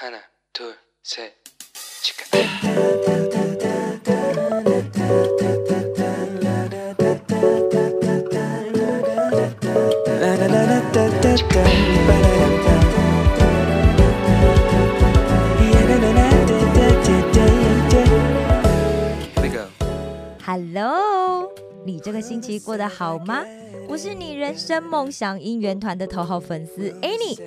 하나, 둘, 셋, 치카. Here we go. Hello，你这个星期过得好吗？我是你人生梦想姻缘团的头号粉丝 Annie。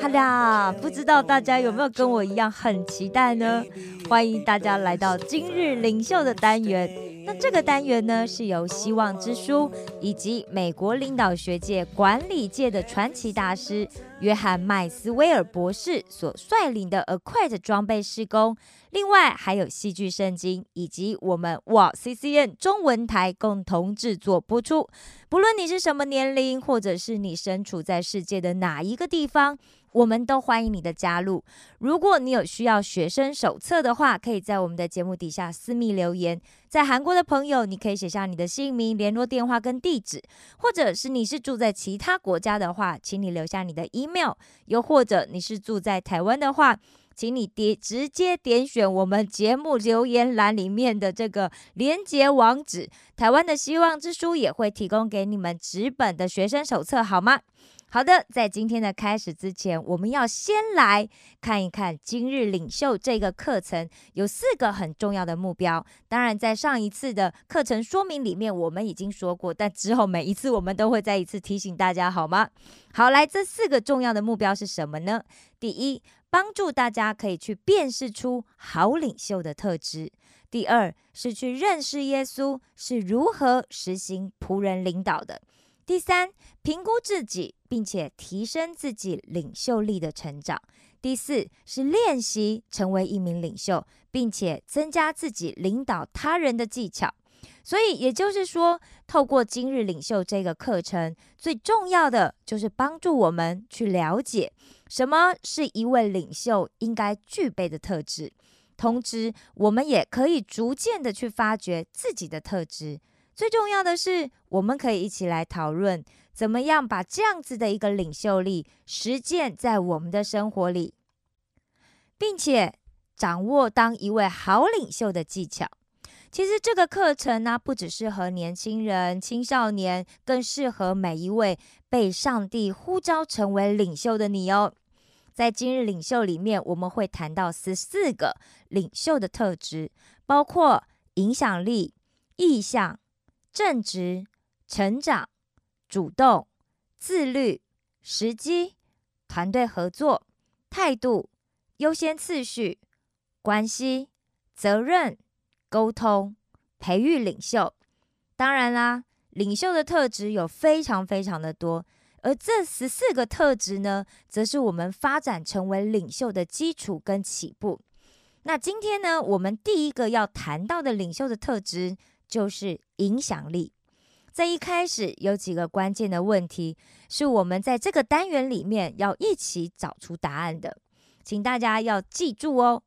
好啦，不知道大家有没有跟我一样很期待呢？欢迎大家来到今日领袖的单元。那这个单元呢，是由希望之书以及美国领导学界、管理界的传奇大师约翰麦斯威尔博士所率领的 Acquit 装备施工。另外还有戏剧圣经以及我们哇 CCN 中文台共同制作播出。不论你是什么年龄，或者是你身处在世界的哪一个地方，我们都欢迎你的加入。如果你有需要学生手册的话，可以在我们的节目底下私密留言。在韩国的朋友，你可以写下你的姓名、联络电话跟地址，或者是你是住在其他国家的话，请你留下你的 email。又或者你是住在台湾的话，请你点直接点选我们节目留言栏里面的这个连接网址，台湾的希望之书也会提供给你们纸本的学生手册，好吗？好的，在今天的开始之前，我们要先来看一看今日领袖这个课程有四个很重要的目标。当然，在上一次的课程说明里面，我们已经说过，但之后每一次我们都会再一次提醒大家，好吗？好，来，这四个重要的目标是什么呢？第一，帮助大家可以去辨识出好领袖的特质；第二，是去认识耶稣是如何实行仆人领导的；第三，评估自己，并且提升自己领袖力的成长；第四，是练习成为一名领袖，并且增加自己领导他人的技巧。所以也就是说，透过今日领袖这个课程，最重要的就是帮助我们去了解什么是一位领袖应该具备的特质，同时我们也可以逐渐的去发掘自己的特质。最重要的是，我们可以一起来讨论，怎么样把这样子的一个领袖力实践在我们的生活里，并且掌握当一位好领袖的技巧。其实这个课程呢，不只适合年轻人、青少年，更适合每一位被上帝呼召成为领袖的你哦。在今日领袖里面，我们会谈到十四个领袖的特质，包括影响力、意向、正直、成长、主动、自律、时机、团队合作、态度、优先次序、关系、责任。沟通、培育领袖，当然啦，领袖的特质有非常非常的多，而这十四个特质呢，则是我们发展成为领袖的基础跟起步。那今天呢，我们第一个要谈到的领袖的特质就是影响力。在一开始有几个关键的问题，是我们在这个单元里面要一起找出答案的，请大家要记住哦。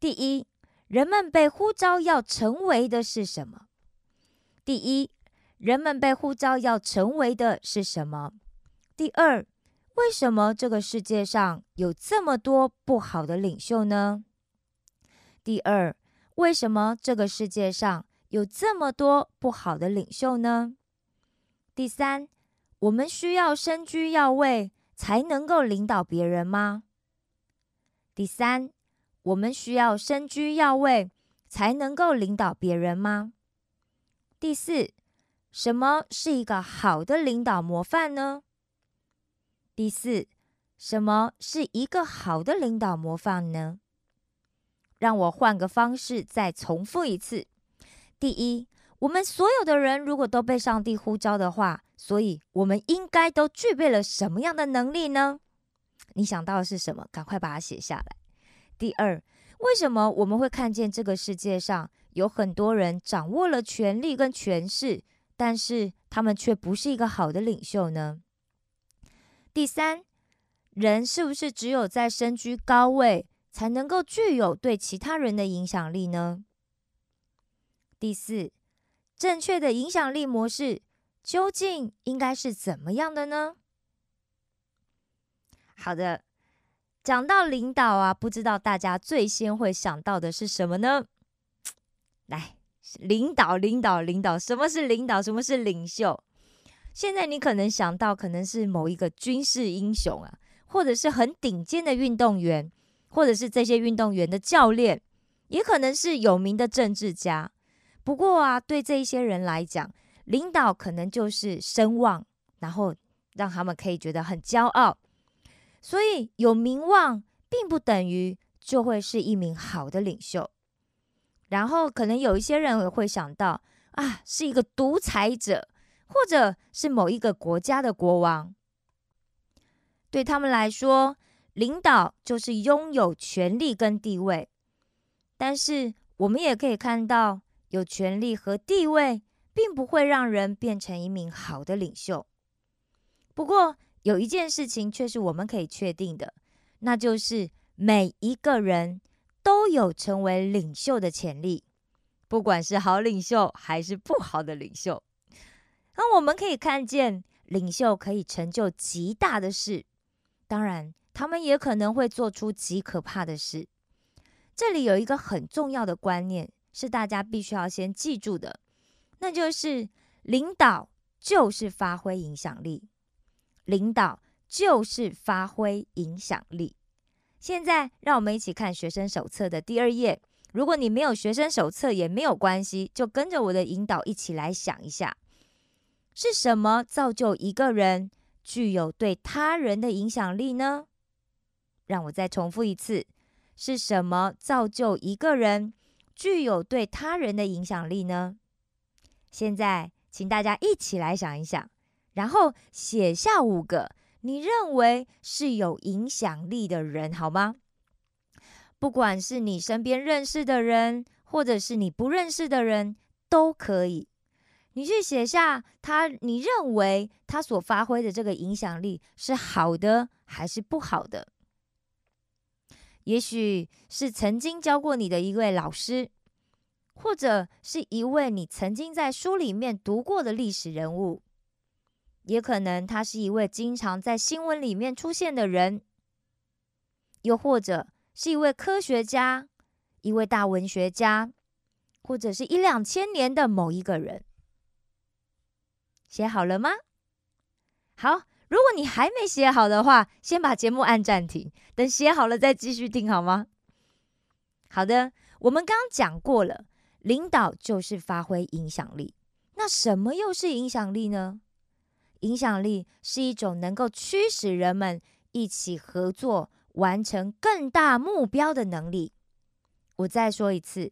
第一。人们被呼召要成为的是什么？第一，人们被呼召要成为的是什么？第二，为什么这个世界上有这么多不好的领袖呢？第二，为什么这个世界上有这么多不好的领袖呢？第三，我们需要身居要位才能够领导别人吗？第三。我们需要身居要位才能够领导别人吗？第四，什么是一个好的领导模范呢？第四，什么是一个好的领导模范呢？让我换个方式再重复一次：第一，我们所有的人如果都被上帝呼召的话，所以我们应该都具备了什么样的能力呢？你想到的是什么？赶快把它写下来。第二，为什么我们会看见这个世界上有很多人掌握了权力跟权势，但是他们却不是一个好的领袖呢？第三，人是不是只有在身居高位才能够具有对其他人的影响力呢？第四，正确的影响力模式究竟应该是怎么样的呢？好的。讲到领导啊，不知道大家最先会想到的是什么呢？来，领导，领导，领导，什么是领导？什么是领袖？现在你可能想到，可能是某一个军事英雄啊，或者是很顶尖的运动员，或者是这些运动员的教练，也可能是有名的政治家。不过啊，对这一些人来讲，领导可能就是声望，然后让他们可以觉得很骄傲。所以有名望，并不等于就会是一名好的领袖。然后可能有一些人会想到啊，是一个独裁者。或者是某一个国家的国王，对他们来说，领导就是拥有权力跟地位。但是，我们也可以看到，有权力和地位，并不会让人变成一名好的领袖。不过，有一件事情却是我们可以确定的，那就是每一个人都有成为领袖的潜力，不管是好领袖还是不好的领袖。那我们可以看见，领袖可以成就极大的事，当然，他们也可能会做出极可怕的事。这里有一个很重要的观念，是大家必须要先记住的，那就是领导就是发挥影响力，领导就是发挥影响力。现在，让我们一起看学生手册的第二页。如果你没有学生手册也没有关系，就跟着我的引导一起来想一下。是什么造就一个人具有对他人的影响力呢？让我再重复一次：是什么造就一个人具有对他人的影响力呢？现在，请大家一起来想一想，然后写下五个你认为是有影响力的人，好吗？不管是你身边认识的人，或者是你不认识的人，都可以。你去写下他，你认为他所发挥的这个影响力是好的还是不好的？也许是曾经教过你的一位老师，或者是一位你曾经在书里面读过的历史人物，也可能他是一位经常在新闻里面出现的人，又或者是一位科学家、一位大文学家，或者是一两千年的某一个人。写好了吗？好，如果你还没写好的话，先把节目按暂停，等写好了再继续听，好吗？好的，我们刚刚讲过了，领导就是发挥影响力。那什么又是影响力呢？影响力是一种能够驱使人们一起合作、完成更大目标的能力。我再说一次，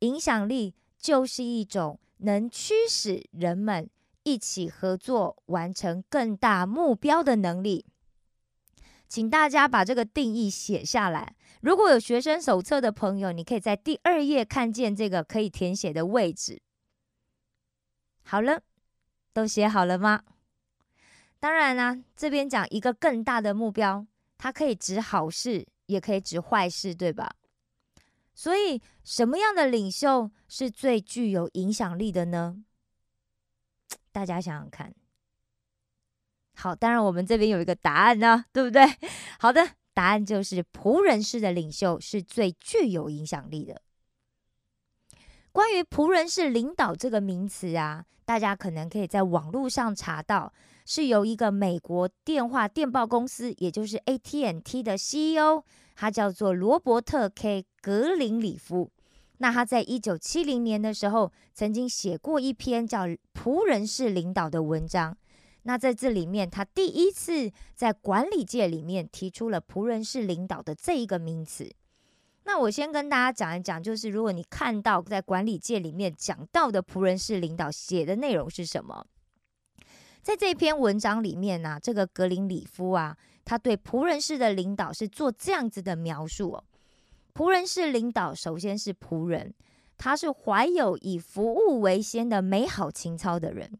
影响力就是一种能驱使人们。一起合作完成更大目标的能力，请大家把这个定义写下来。如果有学生手册的朋友，你可以在第二页看见这个可以填写的位置。好了，都写好了吗？当然啦，这边讲一个更大的目标，它可以指好事，也可以指坏事，对吧？所以，什么样的领袖是最具有影响力的呢？大家想想看，好，当然我们这边有一个答案呢，对不对？好的，答案就是仆人式的领袖是最具有影响力的。关于仆人式领导这个名词啊，大家可能可以在网络上查到，是由一个美国电话电报公司，也就是 AT&T 的 CEO，他叫做罗伯特 ·K· 格林里夫。那他在一九七零年的时候，曾经写过一篇叫《仆人式领导》的文章。那在这里面，他第一次在管理界里面提出了“仆人式领导”的这一个名词。那我先跟大家讲一讲，就是如果你看到在管理界里面讲到的仆人式领导写的内容是什么，在这篇文章里面呢，这个格林里夫啊，他对仆人式的领导是做这样子的描述哦。仆人式领导，首先是仆人，他是怀有以服务为先的美好情操的人，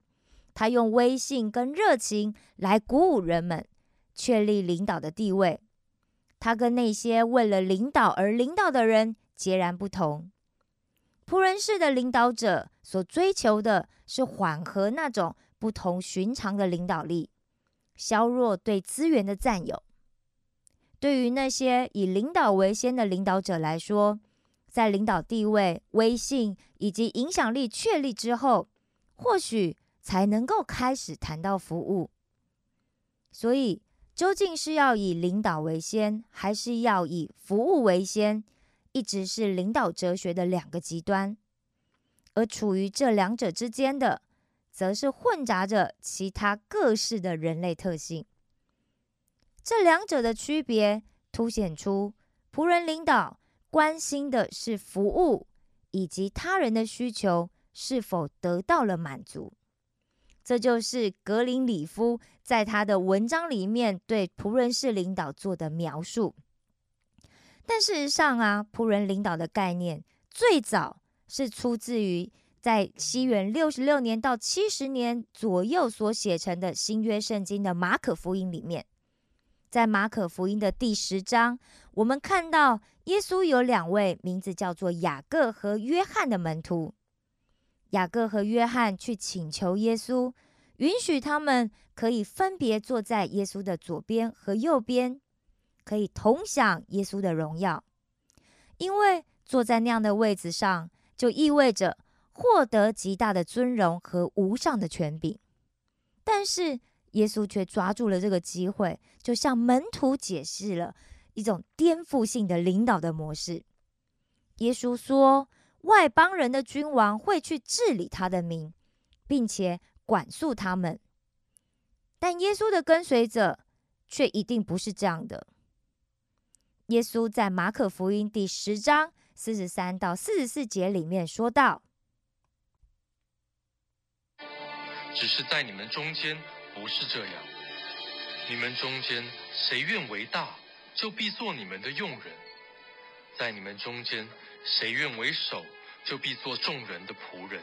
他用威信跟热情来鼓舞人们，确立领导的地位。他跟那些为了领导而领导的人截然不同。仆人式的领导者所追求的是缓和那种不同寻常的领导力，削弱对资源的占有。对于那些以领导为先的领导者来说，在领导地位、威信以及影响力确立之后，或许才能够开始谈到服务。所以，究竟是要以领导为先，还是要以服务为先，一直是领导哲学的两个极端。而处于这两者之间的，则是混杂着其他各式的人类特性。这两者的区别，凸显出仆人领导关心的是服务以及他人的需求是否得到了满足。这就是格林里夫在他的文章里面对仆人式领导做的描述。但事实上啊，仆人领导的概念最早是出自于在西元六十六年到七十年左右所写成的新约圣经的马可福音里面。在马可福音的第十章，我们看到耶稣有两位名字叫做雅各和约翰的门徒。雅各和约翰去请求耶稣，允许他们可以分别坐在耶稣的左边和右边，可以同享耶稣的荣耀。因为坐在那样的位置上，就意味着获得极大的尊荣和无上的权柄。但是，耶稣却抓住了这个机会，就向门徒解释了一种颠覆性的领导的模式。耶稣说：“外邦人的君王会去治理他的民，并且管束他们。”但耶稣的跟随者却一定不是这样的。耶稣在马可福音第十章四十三到四十四节里面说道：“只是在你们中间。”不是这样，你们中间谁愿为大，就必做你们的用人；在你们中间谁愿为首，就必做众人的仆人。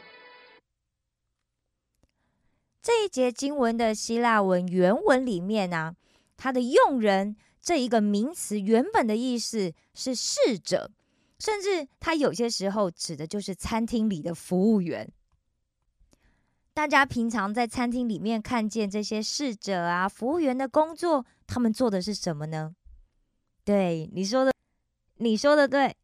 这一节经文的希腊文原文里面呢，它的“用人”这一个名词原本的意思是侍者，甚至它有些时候指的就是餐厅里的服务员。大家平常在餐厅里面看见这些侍者啊、服务员的工作，他们做的是什么呢？对，你说的，你说的对，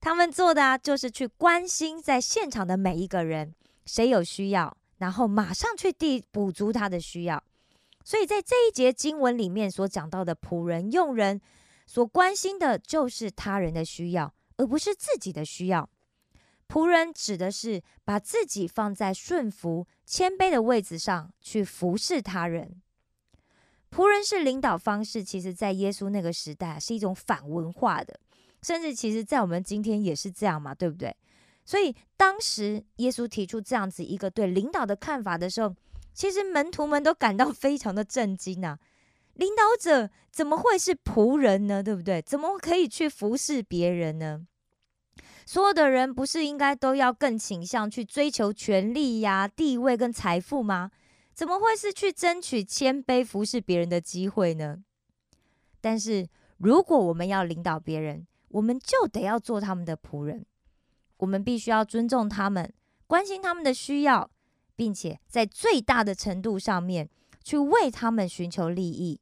他们做的啊，就是去关心在现场的每一个人，谁有需要，然后马上去递补足他的需要。所以在这一节经文里面所讲到的仆人、用人，所关心的就是他人的需要，而不是自己的需要。仆人指的是把自己放在顺服、谦卑的位置上去服侍他人。仆人是领导方式，其实在耶稣那个时代是一种反文化的，甚至其实在我们今天也是这样嘛，对不对？所以当时耶稣提出这样子一个对领导的看法的时候，其实门徒们都感到非常的震惊啊！领导者怎么会是仆人呢？对不对？怎么可以去服侍别人呢？所有的人不是应该都要更倾向去追求权力呀、地位跟财富吗？怎么会是去争取谦卑服侍别人的机会呢？但是如果我们要领导别人，我们就得要做他们的仆人。我们必须要尊重他们，关心他们的需要，并且在最大的程度上面去为他们寻求利益。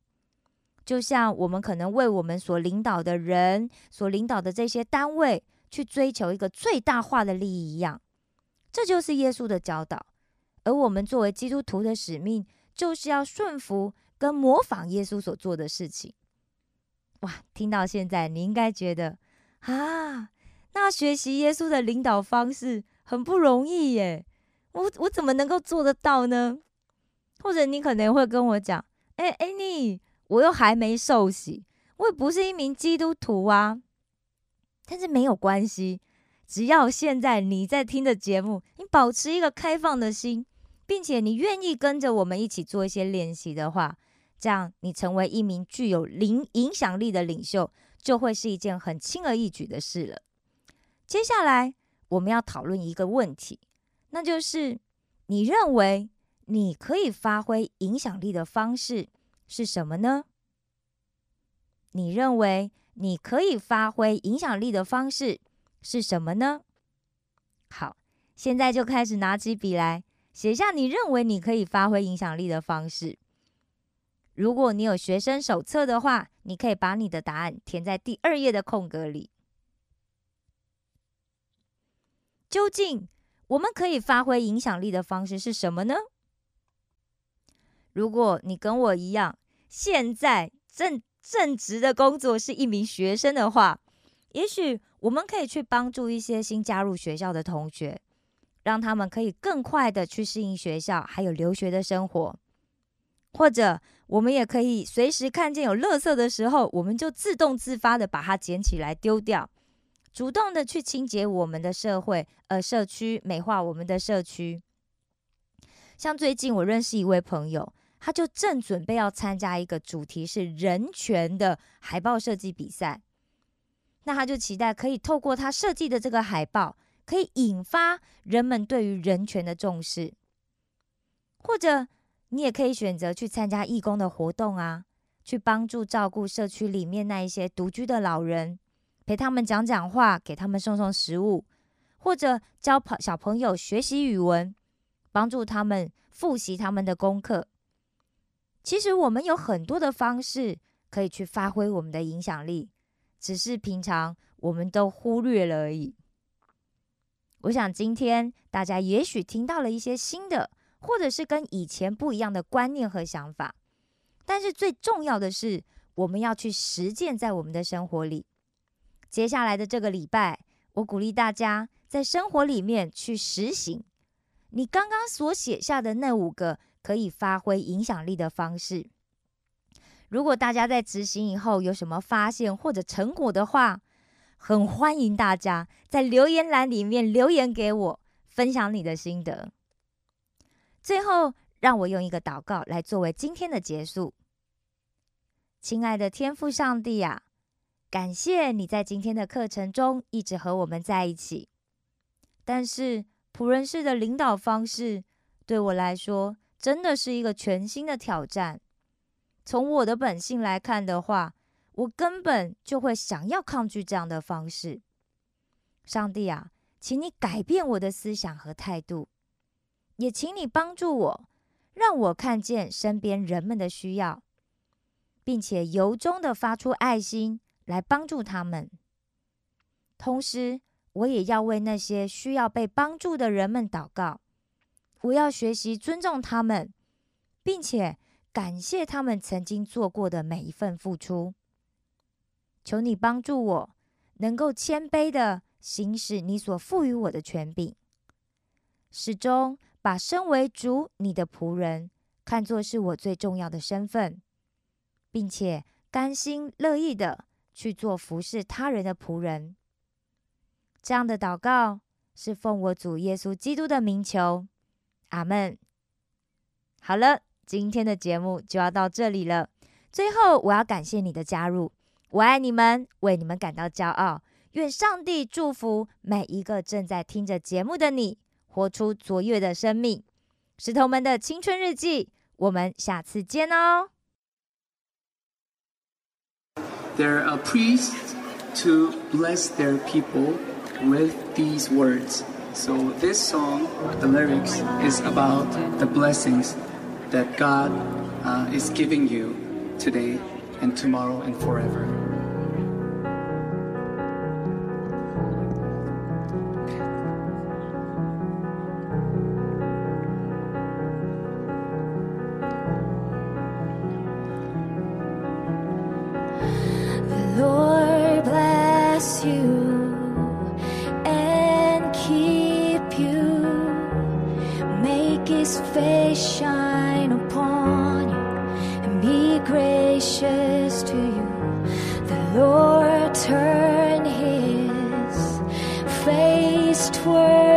就像我们可能为我们所领导的人、所领导的这些单位。去追求一个最大化的利益一样，这就是耶稣的教导。而我们作为基督徒的使命，就是要顺服跟模仿耶稣所做的事情。哇，听到现在，你应该觉得啊，那学习耶稣的领导方式很不容易耶。我我怎么能够做得到呢？或者你可能会跟我讲，哎哎，你我又还没受洗，我也不是一名基督徒啊。但是没有关系，只要现在你在听的节目，你保持一个开放的心，并且你愿意跟着我们一起做一些练习的话，这样你成为一名具有领影响力的领袖，就会是一件很轻而易举的事了。接下来我们要讨论一个问题，那就是你认为你可以发挥影响力的方式是什么呢？你认为？你可以发挥影响力的方式是什么呢？好，现在就开始拿起笔来写下你认为你可以发挥影响力的方式。如果你有学生手册的话，你可以把你的答案填在第二页的空格里。究竟我们可以发挥影响力的方式是什么呢？如果你跟我一样，现在正正职的工作是一名学生的话，也许我们可以去帮助一些新加入学校的同学，让他们可以更快的去适应学校还有留学的生活。或者，我们也可以随时看见有垃圾的时候，我们就自动自发的把它捡起来丢掉，主动的去清洁我们的社会，呃，社区美化我们的社区。像最近我认识一位朋友。他就正准备要参加一个主题是人权的海报设计比赛，那他就期待可以透过他设计的这个海报，可以引发人们对于人权的重视。或者你也可以选择去参加义工的活动啊，去帮助照顾社区里面那一些独居的老人，陪他们讲讲话，给他们送送食物，或者教朋小朋友学习语文，帮助他们复习他们的功课。其实我们有很多的方式可以去发挥我们的影响力，只是平常我们都忽略了而已。我想今天大家也许听到了一些新的，或者是跟以前不一样的观念和想法，但是最重要的是，我们要去实践在我们的生活里。接下来的这个礼拜，我鼓励大家在生活里面去实行你刚刚所写下的那五个。可以发挥影响力的方式。如果大家在执行以后有什么发现或者成果的话，很欢迎大家在留言栏里面留言给我，分享你的心得。最后，让我用一个祷告来作为今天的结束。亲爱的天父上帝啊，感谢你在今天的课程中一直和我们在一起。但是仆人式的领导方式对我来说。真的是一个全新的挑战。从我的本性来看的话，我根本就会想要抗拒这样的方式。上帝啊，请你改变我的思想和态度，也请你帮助我，让我看见身边人们的需要，并且由衷的发出爱心来帮助他们。同时，我也要为那些需要被帮助的人们祷告。我要学习尊重他们，并且感谢他们曾经做过的每一份付出。求你帮助我，能够谦卑的行使你所赋予我的权柄，始终把身为主你的仆人看作是我最重要的身份，并且甘心乐意的去做服侍他人的仆人。这样的祷告是奉我主耶稣基督的名求。阿门。好了，今天的节目就要到这里了。最后，我要感谢你的加入，我爱你们，为你们感到骄傲。愿上帝祝福每一个正在听着节目的你，活出卓越的生命。石头们的青春日记，我们下次见哦。There are priests to bless their people with these words. So this song, the lyrics, is about the blessings that God uh, is giving you today and tomorrow and forever. flame.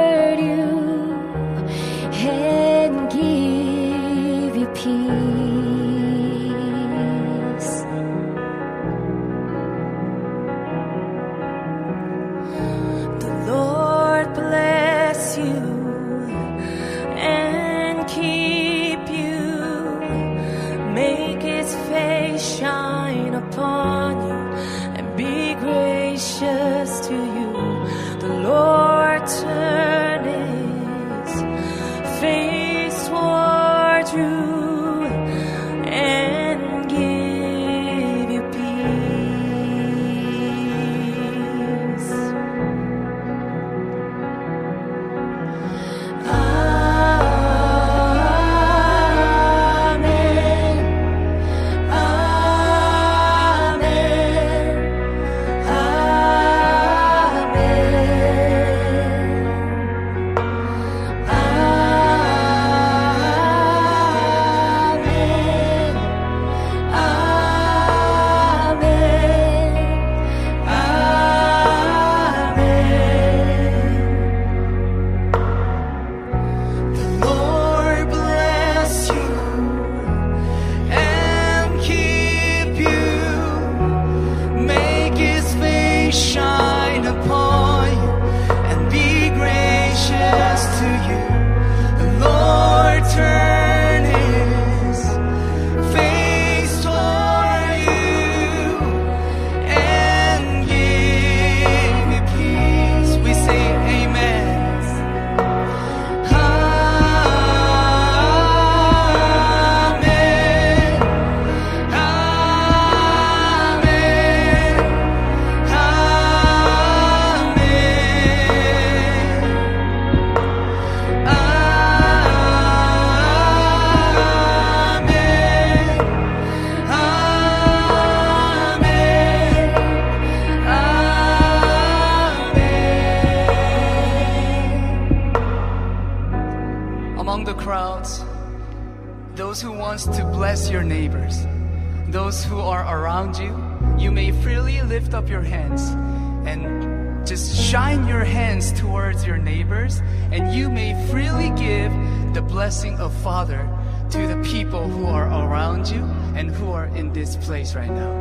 Hands and just shine your hands towards your neighbors, and you may freely give the blessing of Father to the people who are around you and who are in this place right now.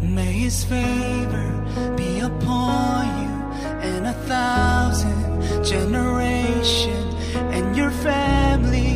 May his favor be upon you and a thousand generations and your family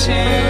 pretend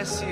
bless you.